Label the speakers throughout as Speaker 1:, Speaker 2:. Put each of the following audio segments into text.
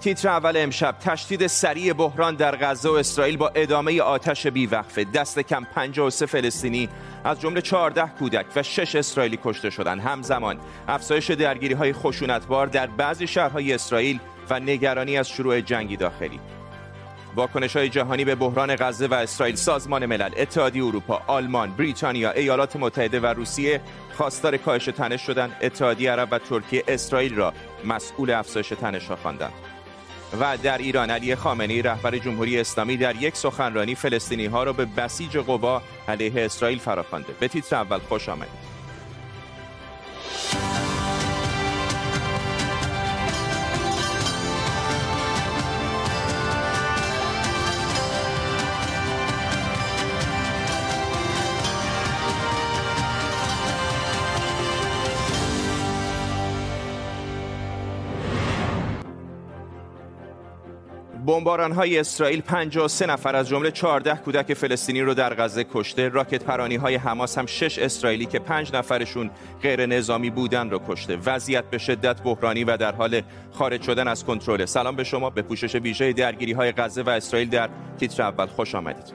Speaker 1: تیتر اول امشب تشدید سریع بحران در غزه و اسرائیل با ادامه آتش بیوقفه. دست کم 53 فلسطینی از جمله 14 کودک و 6 اسرائیلی کشته شدند همزمان افزایش درگیری های خشونتبار در بعضی شهرهای اسرائیل و نگرانی از شروع جنگی داخلی. واکنش های جهانی به بحران غزه و اسرائیل سازمان ملل اتحادیه اروپا آلمان بریتانیا ایالات متحده و روسیه خواستار کاهش تنش شدند اتحادیه عرب و ترکیه اسرائیل را مسئول افزایش تنش ها خواندند. و در ایران علی خامنه‌ای رهبر جمهوری اسلامی در یک سخنرانی فلسطینی ها را به بسیج قوا علیه اسرائیل فراخوانده. به تیتر اول خوش آمدید. بمباران های اسرائیل 53 نفر از جمله 14 کودک فلسطینی رو در غزه کشته. راکت پرانی های حماس هم 6 اسرائیلی که 5 نفرشون غیر نظامی بودن رو کشته. وضعیت به شدت بحرانی و در حال خارج شدن از کنترل سلام به شما. به پوشش ویژه درگیری های غزه و اسرائیل در تیتر اول خوش آمدید.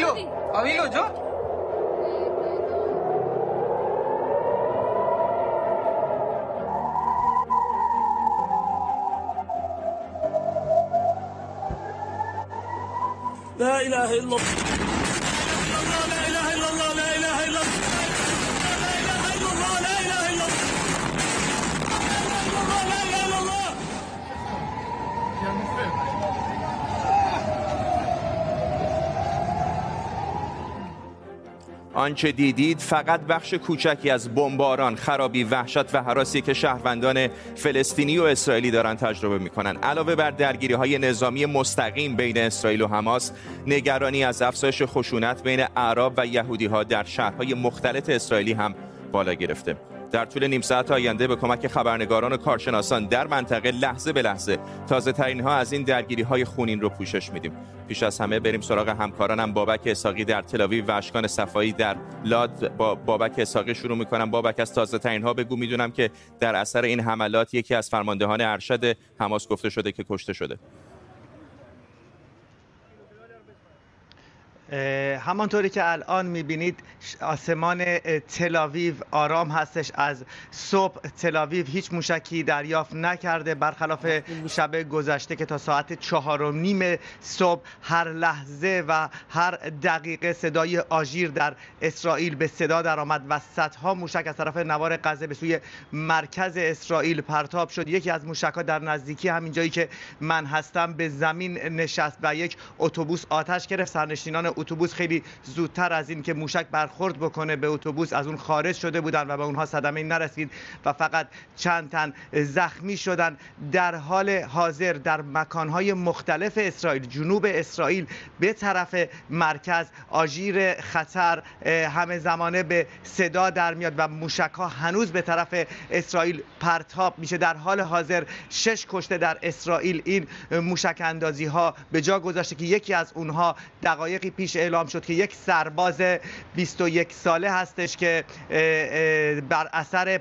Speaker 2: لا إله إلا لا إله إلا الله.
Speaker 1: آنچه دیدید فقط بخش کوچکی از بمباران، خرابی، وحشت و حراسی که شهروندان فلسطینی و اسرائیلی دارند تجربه می‌کنند. علاوه بر درگیری های نظامی مستقیم بین اسرائیل و حماس، نگرانی از افزایش خشونت بین اعراب و یهودی ها در شهرهای مختلف اسرائیلی هم بالا گرفته. در طول نیم ساعت آینده به کمک خبرنگاران و کارشناسان در منطقه لحظه به لحظه تازه ترین ها از این درگیری های خونین رو پوشش میدیم. پیش از همه بریم سراغ همکارانم بابک اساقی در تلاوی و اشکان صفایی در لاد. با بابک اساقی شروع می‌کنم. بابک از تازه ترین ها بگو. می‌دونم که در اثر این حملات یکی از فرماندهان ارشد حماس گفته شده که کشته شده.
Speaker 3: همانطوری که الان می‌بینید آسمان تلاویو آرام هستش. از صبح تلاویو هیچ موشکی دریافت نکرده. برخلاف شب گذشته که تا ساعت چهار و نیم صبح هر لحظه و هر دقیقه صدای آژیر در اسرائیل به صدا درآمد و صدها موشک از طرف نوار غزه به سوی مرکز اسرائیل پرتاب شد. یکی از موشک ها در نزدیکی همین جایی که من هستم به زمین نشست و یک اتوبوس آتش گرفت. سرنشینان اتوبوس خیلی زودتر از این که موشک برخورد بکنه به اتوبوس از اون خارج شده بودن و به اونها صدمه نرسید و فقط چند تن زخمی شدن. در حال حاضر در مکانهای مختلف اسرائیل جنوب اسرائیل به طرف مرکز آژیر خطر همه زمانه به صدا در میاد و موشک ها هنوز به طرف اسرائیل پرتاب میشه. در حال حاضر شش کشته در اسرائیل این موشک اندازی ها به جا گذاشته که یکی از اونها دقایقی پیش اعلام شد که یک سرباز 21 ساله هستش که بر اثر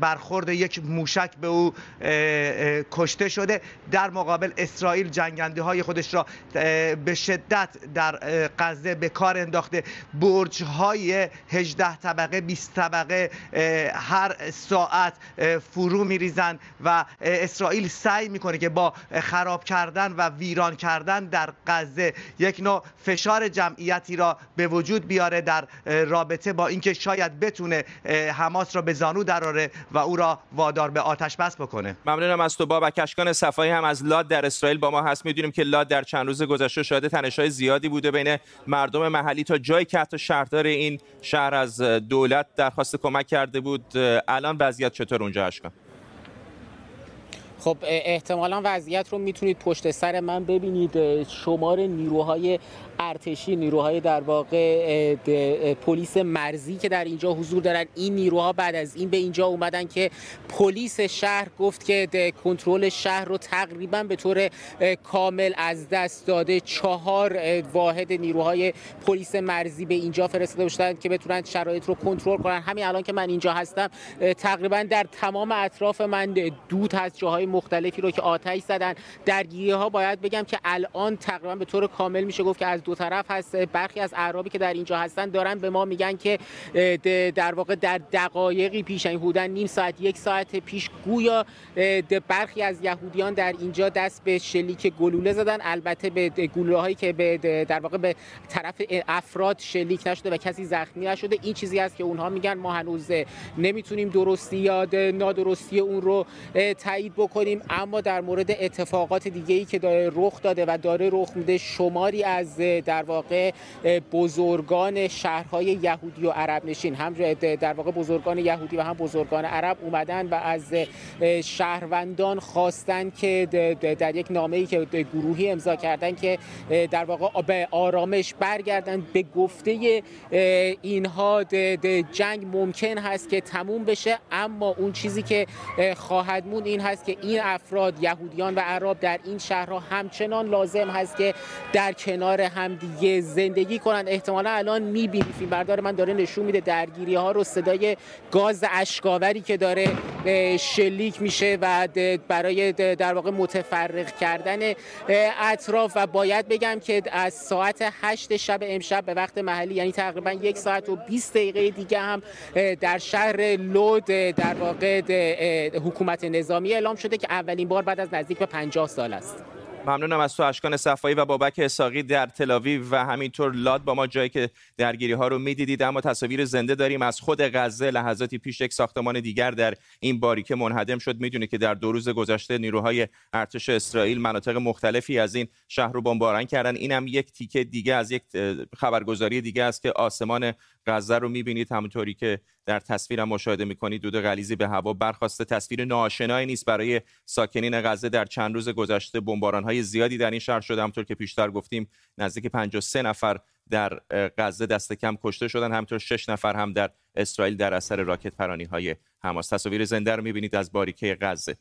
Speaker 3: برخورد یک موشک به او کشته شده. در مقابل اسرائیل جنگنده های خودش را به شدت در غزه به کار انداخته. برج های 18 طبقه 20 طبقه هر ساعت فرو میریزن و اسرائیل سعی می‌کنه که با خراب کردن و ویران کردن در غزه یک نوع فشار جمعیتی را به وجود بیاره در رابطه با اینکه شاید بتونه حماس را به زانو دراره و او را وادار به آتش بس بکنه.
Speaker 1: ممنونم از تو بابک. اشکان صفایی هم از لاد در اسرائیل با ما هست. می‌دونیم که لاد در چند روز گذشته شاهد تنش‌های زیادی بوده بین مردم محلی تا جایی که حتی شهردار این شهر از دولت درخواست کمک کرده بود. الان وضعیت چطور اونجا اشکان؟
Speaker 4: خب احتمالا وضعیت رو می‌تونید پشت سر من ببینید. شمار نیروهای ارتشی نیروهای در واقع پلیس مرزی که در اینجا حضور دارن. این نیروها بعد از این به اینجا اومدن که پلیس شهر گفت که کنترل شهر رو تقریبا به طور کامل از دست داده. چهار واحد نیروهای پلیس مرزی به اینجا فرستاده بودند که بتونن شرایط رو کنترل کنن. همین الان که من اینجا هستم تقریبا در تمام اطراف من دود هست جاهای مختلفی رو که آتش زدن. درگیری ها باید بگم که الان تقریبا به طور کامل میشه گفت که از دو طرف هست. برخی از اعرابی که در اینجا هستن دارن به ما میگن که در واقع در دقایقی پیش این بودن نیم ساعت یک ساعت پیش گویا برخی از یهودیان در اینجا دست به شلیک گلوله زدن. البته به گلوله هایی که به در واقع به طرف افراد شلیک نشده و کسی زخمی نشده این چیزی است که اونها میگن. ما هنوز نمی‌تونیم درستی یا نادرستی اون رو تایید بکنیم. اما در مورد اتفاقات دیگه ای که داره رخ داده و داره رخ میده شماری از در واقع بزرگان شهرهای یهودی و عرب نشین. هم در واقع بزرگان یهودی و هم بزرگان عرب اومدن و از شهروندان خواستن که در یک نامه ای که گروهی امضا کردن که در واقع به آرامش برگردن. به گفته اینها جنگ ممکن هست که تموم بشه اما اون چیزی که خواهد مون این هست که این افراد یهودیان و عرب در این شهرها همچنان لازم هست که در کنار همدیگه زندگی کنند احتمالا الان می‌بینی فیلم بردار من داره نشون میده درگیری ها رو صدای گاز اشکاوری که داره شلیک میشه و برای در واقع متفرق کردن اطراف. و باید بگم که از ساعت 8 شب امشب به وقت محلی یعنی تقریبا یک ساعت و 20 دقیقه دیگه هم در شهر لود در واقع حکومت نظامی اعلام شده که اولین بار بعد از نزدیک به 50 سال است.
Speaker 1: ممنونم از تو اشکان صفایی و بابک اساقی در تلاویو و همینطور لاد با ما جایی که درگیری ها رو می‌دیدید. اما تصاویر زنده داریم از خود غزه لحظاتی پیش یک ساختمان دیگر در این باریکه منهدم شد. می‌دونید که در دو روز گذشته نیروهای ارتش اسرائیل مناطق مختلفی از این شهر رو بمباران کردن. اینم یک تیکه دیگه از یک خبرگزاری دیگه است که آسمان غزه رو می‌بینید. همونطوری که در تصویرم مشاهده می‌کنید. دود غلیزی به هوا برخواسته. تصویر ناآشنایی نیست برای ساکنین غزه. در چند روز گذشته بمباران های زیادی در این شهر شده. همونطور که پیشتر گفتیم نزدیک 53 نفر در غزه دست کم کشته شدن. همطور 6 نفر هم در اسرائیل در اثر راکت پرانی های حماس. تصاویر زنده رو می‌بینید از باریکه غزه.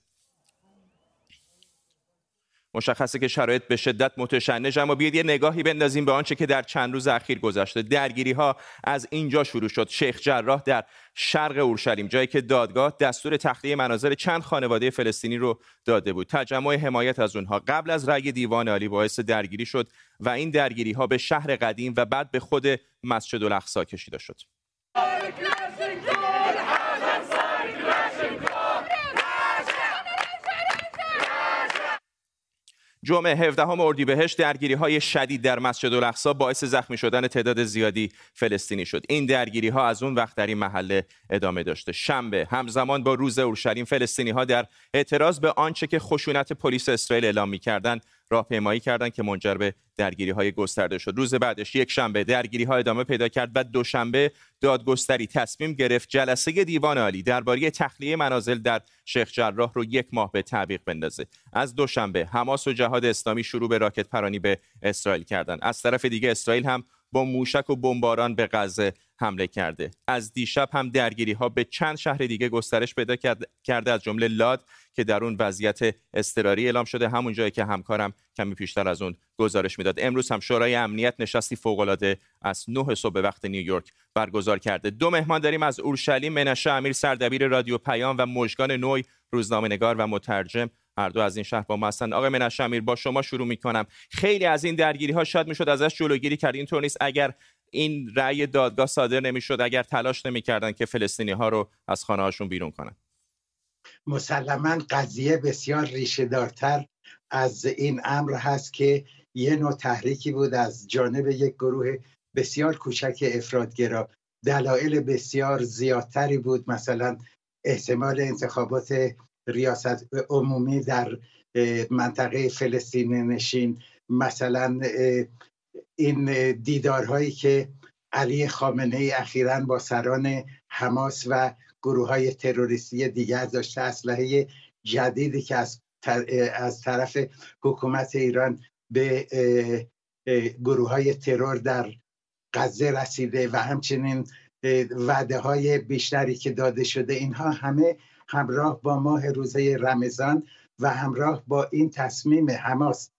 Speaker 1: مشخصه که شرایط به شدت متشنج اما بیاید یه نگاهی بندازیم به آنچه که در چند روز اخیر گذشته. درگیری ها از اینجا شروع شد. شیخ جراح در شرق اورشلیم جایی که دادگاه دستور تخلیه مناظر چند خانواده فلسطینی رو داده بود. تجمع حمایت از اونها. قبل از رأی دیوان عالی باعث درگیری شد و این درگیری ها به شهر قدیم و بعد به خود مسجد الاقصی کشیده شد. جمعه 17 اردیبهشت درگیری های شدید در مسجد الاقصا باعث زخمی شدن تعداد زیادی فلسطینی شد. این درگیری ها از اون وقت در این محله ادامه داشته. شنبه همزمان با روز اورشلیم فلسطینی ها در اعتراض به آنچه که خشونت پلیس اسرائیل اعلام می‌کردند راهپیمایی کردند که منجر به درگیری های گسترده شد. روز بعدش یک شنبه درگیری ها ادامه پیدا کرد و دوشنبه دادگستری تصمیم گرفت جلسه دیوان عالی درباره تخلیه منازل در شیخ جراح رو یک ماه به تعویق بندازه. از دوشنبه حماس و جهاد اسلامی شروع به راکت پرانی به اسرائیل کردند از طرف دیگه اسرائیل هم با موشک و بمباران به غزه حمله کرده. از دیشب هم درگیری ها به چند شهر دیگه گسترش پیدا کرده از جمله لاد که در اون وضعیت اضطراری اعلام شده. همون جایی که همکارم کمی پیشتر از اون گزارش می‌داد. امروز هم شورای امنیت نشستی فوق العاده از 9 صبح وقت نیویورک برگزار کرده. دو مهمان داریم از اورشلیم منشه امیر سردبیر رادیو پیام و مژگان نوی روزنامه نگار و مترجم هر دو از این شهر با ما هستند آقای منشه امیر با شما شروع می‌کنم. خیلی از این درگیری ها شاید می‌شد ازش جلوگیری کرد. اینطور نیست. اگر این رأی دادگاه صادر نمی‌شد اگر تلاش نمی‌کردن که فلسطینی ها رو از خانه هاشون بیرون کنن.
Speaker 5: مسلما قضیه بسیار ریشه دارتر از این امر هست که یه نوع تحریکی بود از جانب یک گروه بسیار کوچک افرادگرا. دلایل بسیار زیادتری بود. مثلا احتمال انتخابات ریاست عمومی در منطقه فلسطین نشین. مثلا این دیدارهایی که علی خامنه ای اخیرا با سران حماس و گروه های تروریستی دیگر داشته اسلحه جدیدی که از, از طرف حکومت ایران به گروه های ترور در غزه رسیده و همچنین وعده های بیشتری که داده شده اینها همه همراه با ماه روزه رمضان و همراه با این تصمیم حماس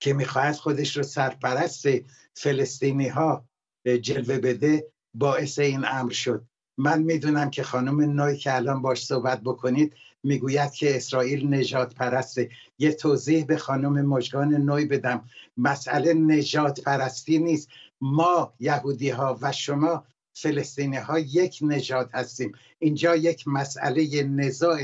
Speaker 5: که می‌خواهد خودش رو سرپرست فلسطینی ها جلوه بده باعث این امر شد. من می‌دونم که خانم نوی که الان باش صحبت بکنید می‌گوید که اسرائیل نجات پرسته یه توضیح به خانم مجگان نوی بدم. مسئله نجات پرستی نیست. ما یهودی ها و شما فلسطینی ها یک نجات هستیم. اینجا یک مسئله نزاع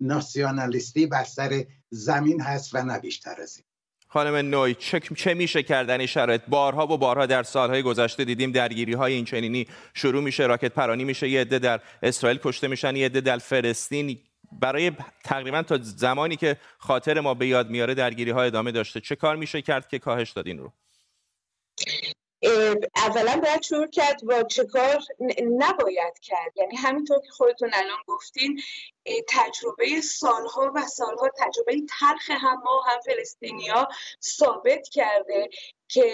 Speaker 5: ناسیونالیستی بر سر زمین هست و نه بیشتر از این.
Speaker 1: خانم نوی چه, چه میشه کردن این شرایط؟ بارها و بارها در سالهای گذشته دیدیم درگیری های این شروع میشه راکت پرانی میشه یه عده در اسرائیل کشته میشن یه عده در فلسطین. برای تقریبا تا زمانی که خاطر ما به یاد میاره درگیری ها ادامه داشته. چه کار میشه کرد که کاهش دادین رو؟
Speaker 6: اولا باید شروع کرد با چه کار نباید کرد. یعنی همینطور که خودتون الان گفتین تجربه سالها و سالها تجربه تلخ هم ما هم فلسطینیا ثابت کرده. که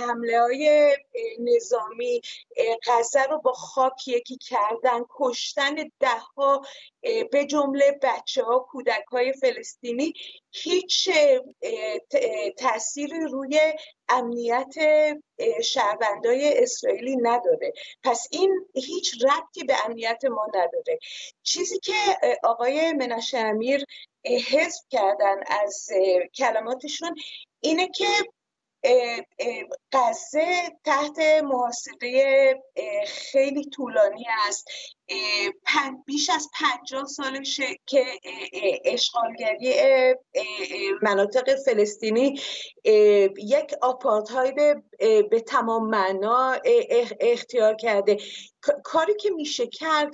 Speaker 6: حمله های نظامی غزه رو با خاک یکی کردن کشتن ده ها به جمله بچه ها کودک های فلسطینی هیچ تأثیری روی امنیت شهروندای اسرائیلی نداره. پس این هیچ ربطی به امنیت ما نداره. چیزی که آقای منشه امیر حذف کردن از کلماتشون اینه که غزه تحت محاصره خیلی طولانی است. بیش از پنجاه سالشه که اشغالگری مناطق فلسطینی یک آپارتاید به تمام معنا اختیار کرده. کاری که میشه کرد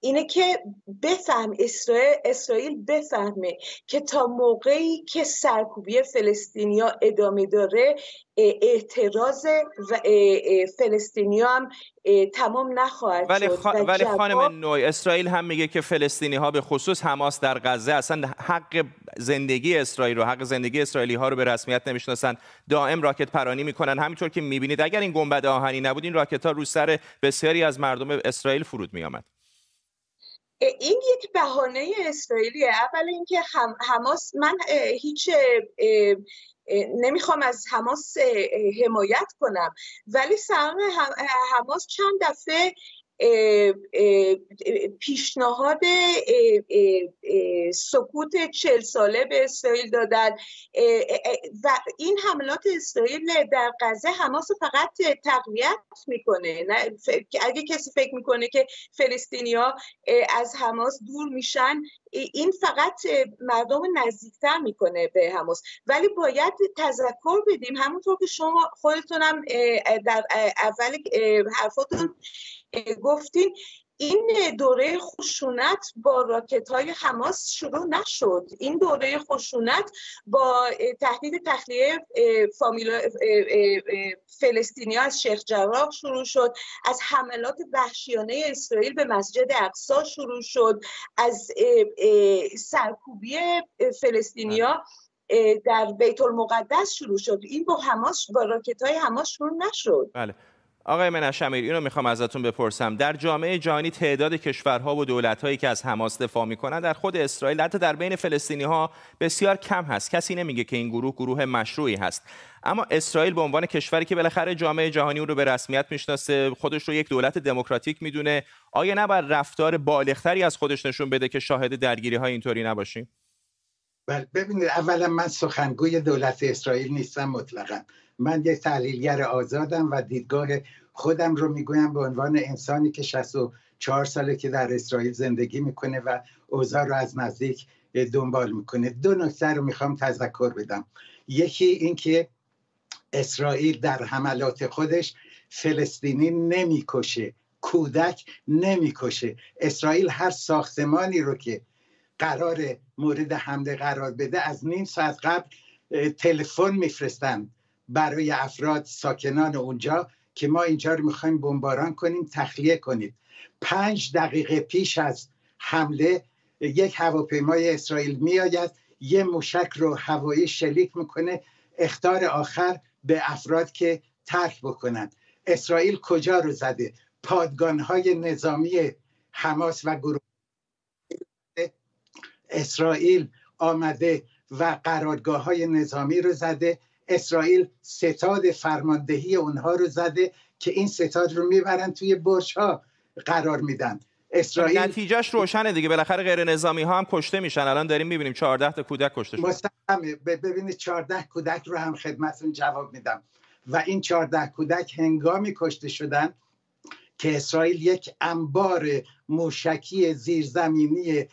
Speaker 6: اینه که بفهم اسرائیل, اسرائیل بفهمه که تا موقعی که سرکوبی فلسطینیا ادامه داره اعتراض و فلسطینیا هم تمام نخواهد
Speaker 1: ولی,
Speaker 6: شد
Speaker 1: ولی خانم نوی اسرائیل هم میگه که فلسطینی ها به خصوص حماس در غزه اصلا حق زندگی اسرائیل رو حق زندگی اسرائیلی ها رو به رسمیت نمی‌شناسن. دائم راکت پرانی می‌کنن. همینطور که می‌بینید اگر این گنبد آهنی نبود این راکت ها رو سر بسیاری از مردم اسرائیل فرود میآمد.
Speaker 6: این یک بهانه اسرائیلیه. اول اینکه هم، حماس من هیچ نمی‌خوام از حماس حمایت کنم. ولی سران حماس چند دفعه پیشنهاد سکوت چل ساله به اسرائیل دادن. و این حملات اسرائیل در غزه حماس فقط تقویت می‌کنه. اگه کسی فکر می‌کنه که فلسطینیا از حماس دور میشن این فقط مردم نزدیکتر می‌کنه به حماس. ولی باید تذکر بدیم. همونطور که شما خودتونم در اول حرفاتون گفتین این دوره خشونت با راکت های حماس شروع نشد. این دوره خشونت با تهدید تخلیه فامیل فلسطینی از شیخ جراح شروع شد از حملات وحشیانه اسرائیل به مسجد اقصا شروع شد از سرکوبی فلسطینیا در بیت المقدس شروع شد. این با حماس با راکت های حماس شروع نشد.
Speaker 1: بله. آقای منشمیر اینو می‌خوام ازتون بپرسم. در جامعه جهانی تعداد کشورها و دولتهایی که از حماس دفاع می‌کنن در خود اسرائیل حتی در بین فلسطینی ها بسیار کم هست. کسی نمیگه که این گروه گروه مشروعی هست. اما اسرائیل به عنوان کشوری که بالاخره جامعه جهانی اون رو به رسمیت می‌شناسه خودش رو یک دولت دموکراتیک می‌دونه. آیا نباید رفتار بالغتری از خودش نشون بده که شاهد درگیری های اینطوری نباشیم؟
Speaker 5: بله ببینید اولا من سخنگوی دولت اسرائیل نیستم مطلقا. من یک تحلیلگر آزادم و دیدگاه خودم رو می‌گویم به عنوان انسانی که 64 ساله که در اسرائیل زندگی می‌کنه و اوضاع رو از نزدیک دنبال می‌کنه. دو نکته رو می‌خوام تذکر بدم. یکی اینکه اسرائیل در حملات خودش فلسطینی نمی‌کشه کودک نمی‌کشه. اسرائیل هر ساختمانی رو که قرار مورد حمله قرار بده از نیم ساعت قبل تلفن میفرستن برای افراد ساکنان اونجا که ما اینجا رو می‌خوایم بمباران کنیم تخلیه کنید. پنج دقیقه پیش از حمله یک هواپیمای اسرائیل میآید یه موشک رو هوایی شلیک می‌کنه اختار آخر به افراد که ترک بکنن. اسرائیل کجا رو زده؟ پادگانهای نظامی حماس و گروه اسرائیل آمده و قرارگاه های نظامی رو زده. اسرائیل ستاد فرماندهی اونها رو زده که این ستاد رو می‌برن توی برج ها قرار میدن.
Speaker 1: اسرائیل نتیجهش روشنه دیگه. بالاخره غیر نظامی ها هم کشته میشن. الان داریم می‌بینیم 14 تا کودک کشته شده.
Speaker 5: ببینید 14 کودک رو هم خدمتتون جواب میدم. و این 14 کودک هنگامی کشته شدن که اسرائیل یک انبار موشکی زیرزمینی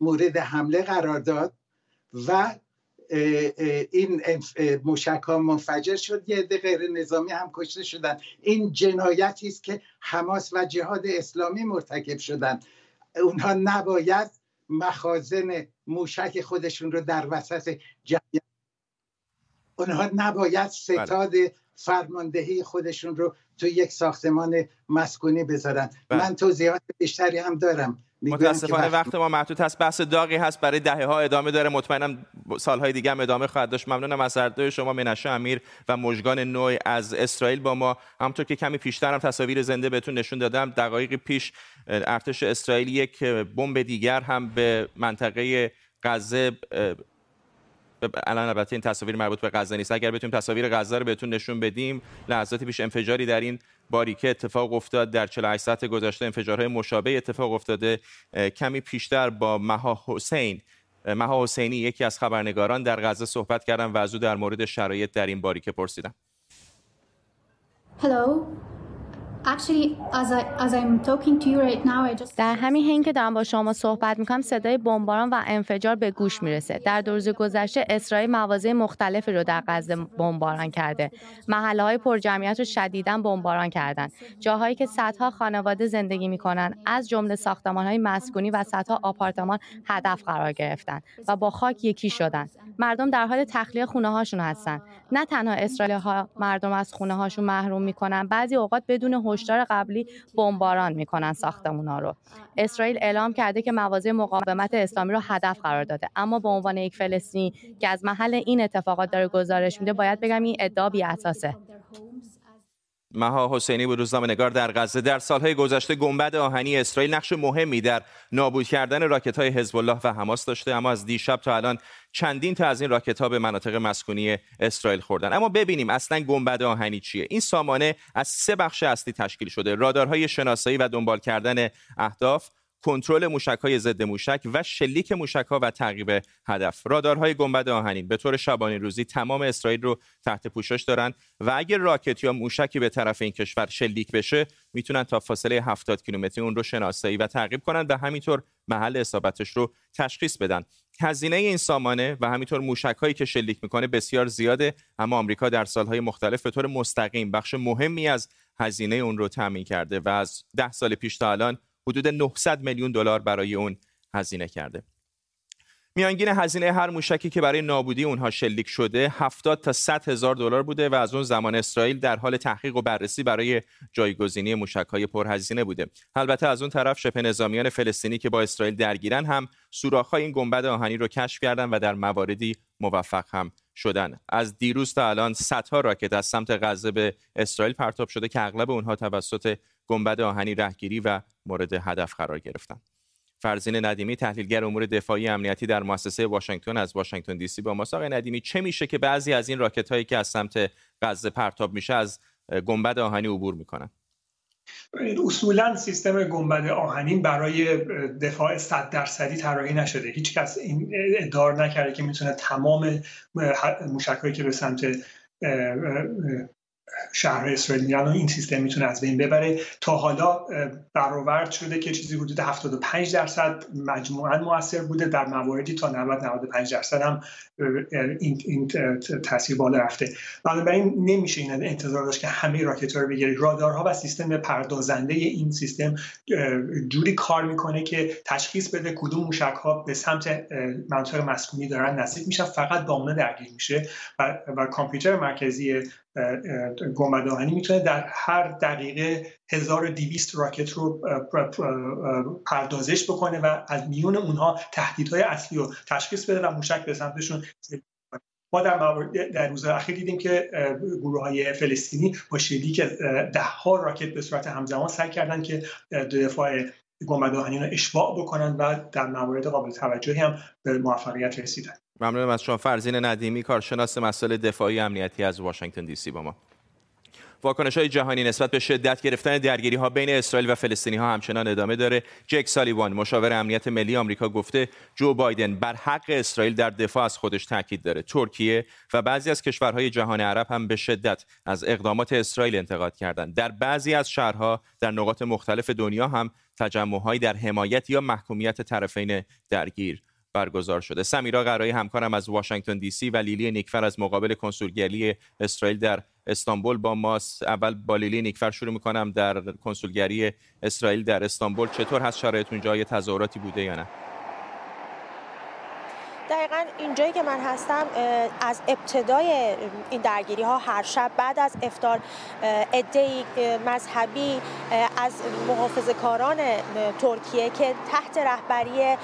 Speaker 5: مورد حمله قرار داد و این موشک ها منفجر شد یه عده غیر نظامی هم کشته شدن این جنایتی است که حماس و جهاد اسلامی مرتکب شدن اونها نباید مخازن موشک خودشون رو در وسط جمعیت اونها نباید ستاد بله. فرماندهی خودشون رو تو یک ساختمان مسکونی بذارن بله. من توضیحات بیشتری هم دارم
Speaker 1: متاسفانه وقت ما محدود هست. بحث داغی هست برای دهه ها ادامه داره. مطمئنم سالهای دیگه هم ادامه خواهد داشت. ممنونم از هر شما منشه امیر و مژگان نوع از اسرائیل با ما. همونطور که کمی پیشتر هم تصاویر زنده بهتون نشون دادم دقایقی پیش ارتش اسرائیل یک بمب دیگر هم به منطقه غزه الان البته این تصاویر مربوط به غزه نیست. اگر بتونیم تصاویر غزه رو بهتون نشون بدیم لحظاتی پیش انفجاری در این باریکه اتفاق افتاد در 48 ساعت گذشته انفجارهای مشابه اتفاق افتاده کمی پیشتر با مها حسین مها حسینی یکی از خبرنگاران در غزه صحبت کردم و از او در مورد شرایط در این باریکه پرسیدم
Speaker 7: Hello. در همین حین که دارم با شما صحبت می‌کنم صدای بمباران و انفجار به گوش می‌رسه. در دو روز گذشته اسرائیل مواضع مختلفی رو در غزه بمباران کرده. محله های پرجمعیت رو شدیدا بمباران کردن. جاهایی که صدها خانواده زندگی می‌کنن از جمله ساختمان های مسکونی و صدها آپارتمان هدف قرار گرفتن و با خاک یکی شدن. مردم در حال تخلیه خونه هاشون هستن. نه تنها اسرائیل ها مردم از خونه هاشون محروم می‌کنن بعضی اوقات بدون هشدار قبلی بمباران می‌کنن ساختمونا رو. اسرائیل اعلام کرده که مواضع مقاومت اسلامی رو هدف قرار داده. اما به عنوان یک فلسطینی که از محل این اتفاقات داره گزارش میده باید بگم این ادعا بی اساسه
Speaker 1: مها حسینی بود روزنامه در غزه در سالهای گذشته گنبد آهنی اسرائیل نقش مهمی در نابود کردن راکت های حزب الله و حماس داشته اما از دیشب تا الان چندین تا از این راکت ها به مناطق مسکونی اسرائیل خوردن. اما ببینیم اصلا گنبد آهنی چیه. این سامانه از سه بخش اصلی تشکیل شده. رادارهای شناسایی و دنبال کردن اهداف کنترل موشک‌های ضد موشک و شلیک موشک‌ها و تعقیب هدف. رادارهای گنبد آهنین. به طور شبانه روزی تمام اسرائیل رو تحت پوشش دارن و اگر راکت یا موشکی به طرف این کشور شلیک بشه می‌تونن تا فاصله 70 کیلومتری اون رو شناسایی و تعقیب کنن و همینطور محل اصابتش رو تشخیص بدن. هزینه این سامانه و همینطور موشک هایی که شلیک می‌کنه بسیار زیاده اما آمریکا در سالهای مختلف به طور مستقیم بخش مهمی از هزینه اون رو تامین کرده و از ده سال پیش تا الان حدود 900 میلیون دلار برای اون هزینه کرده. میانگین هزینه هر موشکی که برای نابودی اونها شلیک شده 70 تا 100 هزار دلار بوده و از اون زمان اسرائیل در حال تحقیق و بررسی برای جایگزینی موشک‌های پرهزینه بوده. البته از اون طرف شبه نظامیان فلسطینی که با اسرائیل درگیرن هم سوراخ‌های این گنبد آهنی رو کشف کردن و در مواردی موفق هم شدن. از دیروز تا الان صدها راکت از سمت غزه به اسرائیل پرتاب شده که اغلب اونها توسط گنبد آهنی رهگیری و مورد هدف قرار گرفتن. فرزین ندیمی تحلیلگر امور دفاعی امنیتی در مؤسسه واشنگتن از واشنگتن دی سی با ما. آقای ندیمی چه میشه که بعضی از این راکت هایی که از سمت غزه پرتاب میشه از گنبد آهنی عبور می‌کنن؟
Speaker 8: اصولا سیستم گنبد آهنین برای دفاع صد درصدی طراحی نشده. هیچ کس این ادعا نکرده که می‌تونه تمام موشکهایی که به سمت شهر اسرائیل میرن و این سیستم می‌تونه از بین ببره. تا حالا برآورد شده که چیزی حدود 75 درصد مجموعا موثر بوده. در مواردی تا 90 95 درصد هم این, این تاثیر بالا رفته. بنابراین نمیشه این انتظار داشت که همه راکت رو بگیره. رادارها و سیستم پردازنده این سیستم جوری کار می‌کنه که تشخیص بده کدوم موشک ها به سمت منطقه مسکونی دارن نزدیک میشن. فقط با اون درگیر میشه و, و کامپیوتر مرکزی گنبد می‌تونه در هر دقیقه 1200 راکت رو پردازش بکنه و از میون اونها تهدیدهای اصلی رو تشخیص بده و موشک به سمتشون ما در, در روز اخیر دیدیم که گروه های فلسطینی با شلیک ده ها راکت به صورت همزمان سعی کردن که دفاع گنبد رو اشباع بکنن و در موارد قابل توجهی هم به موفقیت رسیدن.
Speaker 1: ممنونم از شما. فرزین ندیمی کارشناس مسائل دفاعی امنیتی از واشنگتن دی سی با ما. واکنش های جهانی نسبت به شدت گرفتن درگیری ها بین اسرائیل و فلسطینی ها همچنان ادامه داره. جک سالیوان مشاور امنیت ملی آمریکا گفته جو بایدن بر حق اسرائیل در دفاع از خودش تاکید داره. ترکیه و بعضی از کشورهای جهان عرب هم به شدت از اقدامات اسرائیل انتقاد کردند. در بعضی از شهرها در نقاط مختلف دنیا هم تجمعهایی در حمایت یا محکومیت طرفین درگیر برگزار شده. سمیرا قرایی همکارم از واشنگتن دی سی و لیلی نیکفر از مقابل کنسولگری اسرائیل در استانبول با ماست اول با لیلی نیکفر شروع می‌کنم در کنسولگری اسرائیل در استانبول. چطور هست؟ شرایط اونجا یه تظاهراتی بوده یا نه؟
Speaker 9: دقیقا اینجایی که من هستم از ابتدای این درگیری ها هر شب بعد از افتار ادهی مذهبی از محافظ کاران ترکیه که تحت رهبری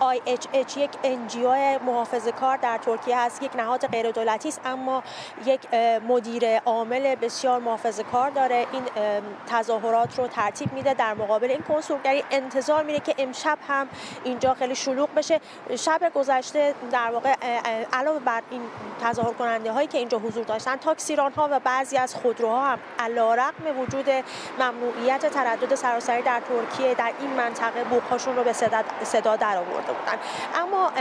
Speaker 9: IHH یک انجیو محافظ کار در ترکیه هست یک نهاد غیر دولتی است اما یک مدیر عامل بسیار محافظ کار داره. این تظاهرات رو ترتیب میده. در مقابل این کنسولگری انتظار میره که امشب هم اینجا خیلی شلوغ بشه. شب گذشته در واقع علاوه بر این تظاهر کننده هایی که اینجا حضور داشتن تاکسیران ها و بعضی از خودروها هم علیرغم وجود ممنوعیت تردد سراسری در ترکیه در این منطقه بوقهاشون رو به صدا در آورده بودن. اما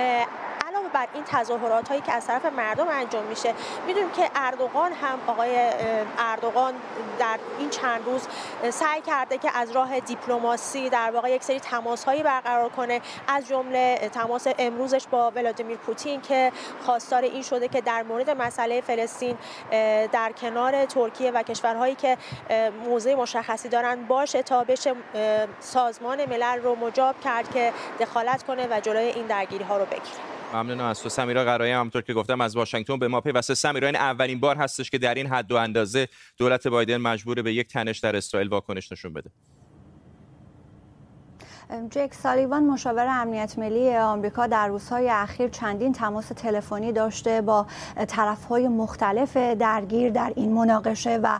Speaker 9: بر این تظاهرات هایی که از طرف مردم انجام میشه. می‌دونیم که اردوغان هم آقای اردوغان در این چند روز سعی کرده که از راه دیپلماسی در واقع یک سری تماس هایی برقرار کنه. از جمله تماس امروزش با ولادیمیر پوتین که خواستار این شده که در مورد مسئله فلسطین در کنار ترکیه و کشورهایی که موضع مشخصی دارن باشه تا بشه سازمان ملل رو مجاب کرد که دخالت کنه و جلوی این درگیری ها رو بگیره.
Speaker 1: ممنون از تو سمیرا قرایی همونطور که گفتم از واشنگتن به ما پیوسته. سمیرا این اولین بار هستش که در این حد و اندازه دولت بایدن مجبور به یک تنش در اسرائیل واکنش نشون بده.
Speaker 10: جک سالیوان مشاور امنیت ملی آمریکا در روزهای اخیر چندین تماس تلفنی داشته با طرفهای مختلف درگیر در این مناقشه و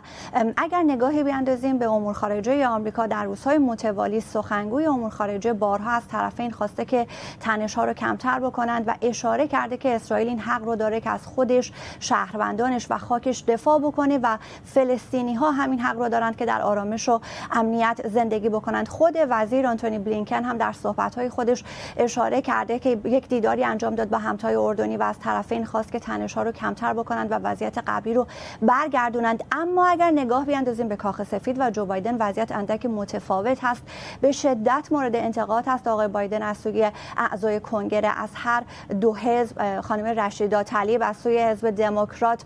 Speaker 10: اگر نگاهی بیاندازیم به امور خارجه آمریکا در روزهای متوالی سخنگوی امور خارجه بارها از طرفین خواسته که تنش ها رو کمتر بکنند و اشاره کرده که اسرائیل این حق رو داره که از خودش شهروندانش و خاکش دفاع بکنه و فلسطینی ها همین حق رو دارند که در آرامش و امنیت زندگی بکنند. خود وزیر آنتونی بلینکن هم در صحبت‌های خودش اشاره کرده که یک دیداری انجام داد با همتای اردنی و از طرفین خواست که تنش‌ها رو کمتر بکنند و وضعیت قبلی رو برگردونند. اما اگر نگاه بیاندازیم به کاخ سفید و جو بایدن وضعیت اندک متفاوت هست. به شدت مورد انتقاد هست آقای بایدن از سوی اعضای کنگره. از هر دو حزب خانم رشیدا طلیب از سوی حزب دموکرات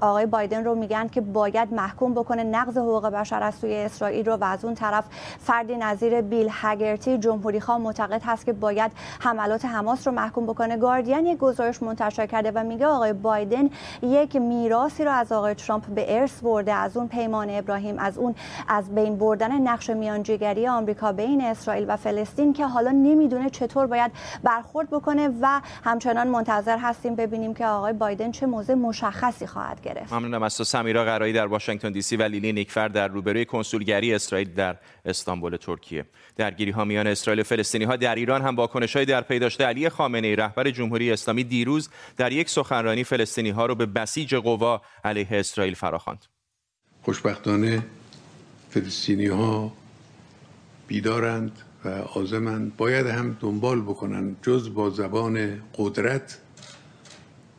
Speaker 10: آقای بایدن رو میگن که باید محکوم بکنه. نقض حقوق بشر از سوی اسرائیل رو و از اون طرف فردی نظیر بیل هگرتی جمهوری خواه معتقد هست که باید حملات حماس رو محکوم بکنه. گاردین یک گزارش منتشر کرده و میگه آقای بایدن یک میراثی رو از آقای ترامپ به ارث برده از اون پیمان ابراهیم از اون از بین بردن نقش میانجیگری آمریکا بین اسرائیل و فلسطین که حالا نمی‌دونه چطور باید برخورد بکنه و همچنان منتظر هستیم ببینیم که آقای بایدن چه موضع مشخصی خواهد گرفت.
Speaker 1: ممنونم از تو. سمیرا قرایی در واشنگتن دی سی و لیلی نیکفر در روبروی کنسولگری اسرائیل در استانبول ترکیه. درگیری ها میان اسرائیل و فلسطینی ها. در ایران هم واکنش های در پی داشته. علی خامنه ای رهبر جمهوری اسلامی دیروز در یک سخنرانی فلسطینی ها رو به بسیج قوا علیه اسرائیل فراخواند.
Speaker 11: خوشبختانه فلسطینی ها بیدارند و آزمند. باید هم دنبال بکنن جز با زبان قدرت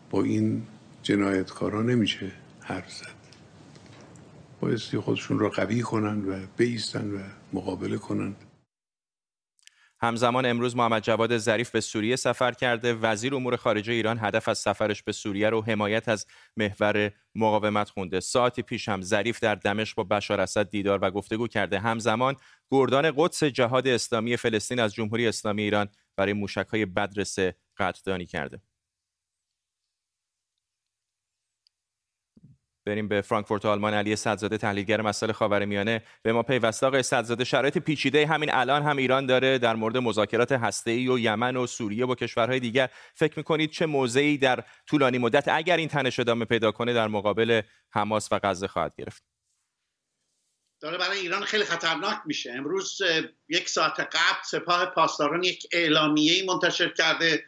Speaker 11: با این جنایتکارا نمیشه حرف زد. بایستی خودشون را قوی کنند و بیستن و مقابله کنند.
Speaker 1: همزمان امروز محمد جواد ظریف به سوریه سفر کرده. وزیر امور خارجه ایران هدف از سفرش به سوریه رو حمایت از محور مقاومت خونده. ساعتی پیش هم ظریف در دمشق با بشار اسد دیدار و گفتگو کرده. همزمان گردان قدس جهاد اسلامی فلسطین از جمهوری اسلامی ایران برای موشک‌های بدرسه قدردانی کرده. بریم به فرانکفورت آلمان علی صدزاده تحلیلگر مسائل خاورمیانه. به ما پیوسته آقای صدزاده شرایط پیچیده همین الان هم ایران داره در مورد مذاکرات هسته‌ای و یمن و سوریه و کشورهای دیگر. فکر می‌کنید چه موضعی در طولانی مدت اگر این تنش ادامه پیدا کنه در مقابل حماس و غزه خواهد گرفت؟
Speaker 12: داره برای ایران خیلی خطرناک میشه. امروز یک ساعت قبل سپاه پاسداران یک اعلامیه منتشر کرده.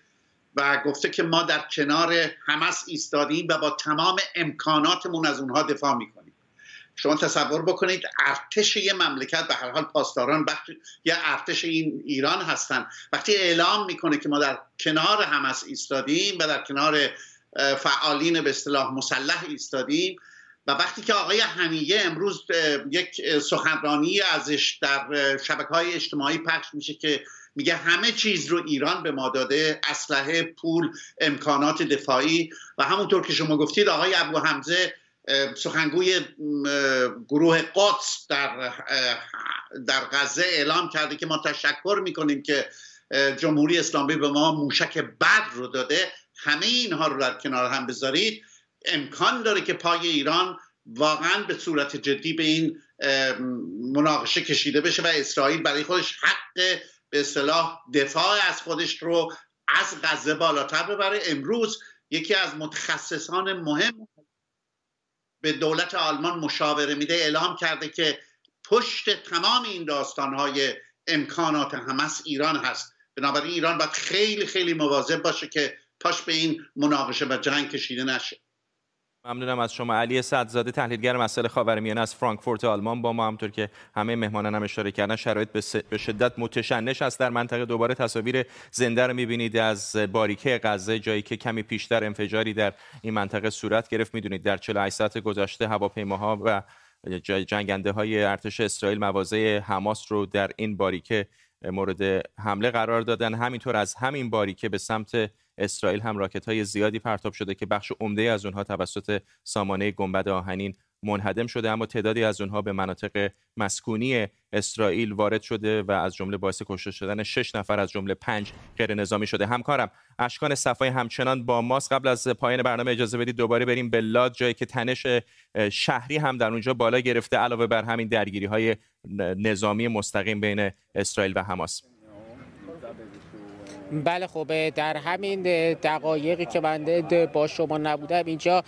Speaker 12: و گفته که ما در کنار حمس ایستادیم و با تمام امکاناتمون از اونها دفاع می‌کنیم. شما تصور بکنید ارتش یه مملکت به هر حال پاسداران بخش یا ارتش این ایران هستن. وقتی اعلام می‌کنه که ما در کنار حمس ایستادیم و در کنار فعالین به اصطلاح مسلح ایستادیم و وقتی که آقای حمیه امروز یک سخنرانی ازش در شبکه های اجتماعی پخش میشه که میگه همه چیز رو ایران به ما داده اسلحه پول امکانات دفاعی و همونطور که شما گفتید آقای ابو حمزه سخنگوی گروه قدس در در غزه اعلام کرده که ما تشکر می‌کنیم که جمهوری اسلامی به ما موشک بد رو داده. همه اینها رو در کنار هم بذارید. امکان داره که پای ایران واقعا به صورت جدی به این مناقشه کشیده بشه و اسرائیل برای خودش حق به اصطلاح دفاع از خودش رو از غزه بالاتر ببره. امروز یکی از متخصصان مهم به دولت آلمان مشاوره میده. اعلام کرده که پشت تمام این داستانهای امکانات همس ایران هست. بنابراین ایران باید خیلی خیلی مواظب باشه که پاش به این مناقشه و جنگ کشیده نشه.
Speaker 1: ممنونم از شما. علی صدزاده تحلیلگر مسائل خاورمیانه از فرانکفورت آلمان. با ما همطور که همه مهمانان هم اشاره کردن شرایط به شدت متشنج است. در منطقه دوباره تصاویر زنده رو می‌بینید از باریکه غزه جایی که کمی پیشتر انفجاری در این منطقه صورت گرفت. می‌دونید در 48 ساعت گذشته هواپیماها و جنگنده های ارتش اسرائیل مواضع حماس رو در این باریکه مورد حمله قرار دادن. همینطور از همین باریکه به سمت اسرائیل هم راکت های زیادی پرتاب شده که بخش عمده از اونها توسط سامانه گنبد آهنین منهدم شده اما تعدادی از اونها به مناطق مسکونی اسرائیل وارد شده و از جمله باعث کشته شدن شش نفر از جمله پنج غیر نظامی شده. همکارم اشکان صفای همچنان با ماست. قبل از پایان برنامه اجازه بدید دوباره بریم به لاد جایی که تنش شهری هم در اونجا بالا گرفته علاوه بر همین درگیری های نظامی مستقیم بین اسرائیل و حماس.
Speaker 4: بله خب در همین دقایقی که من با شما نبودم اینجا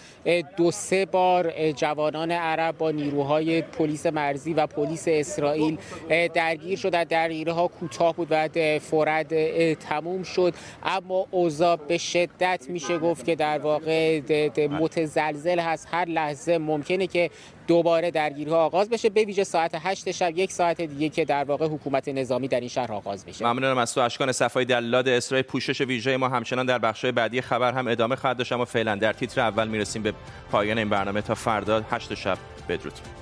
Speaker 4: دو سه بار جوانان عرب با نیروهای پلیس مرزی و پلیس اسرائیل درگیر شدن درگیری ها کوتاه بود و فورد تموم شد. اما اوضاع به شدت میشه گفت که در واقع متزلزل هست. هر لحظه ممکنه که دوباره درگیری ها آغاز بشه. به ویژه ساعت 8 شب یک ساعت دیگه که در واقع حکومت نظامی در این شهر آغاز میشه
Speaker 1: ممنونم از تو اشکان صفای دلاد. اسرائیل پوشش ویژه ما همچنان در بخش بعدی خبر هم ادامه خواهد داشت اما فعلا در تیتر اول می‌رسیم به پایان این برنامه. تا فردا 8 شب بدرود.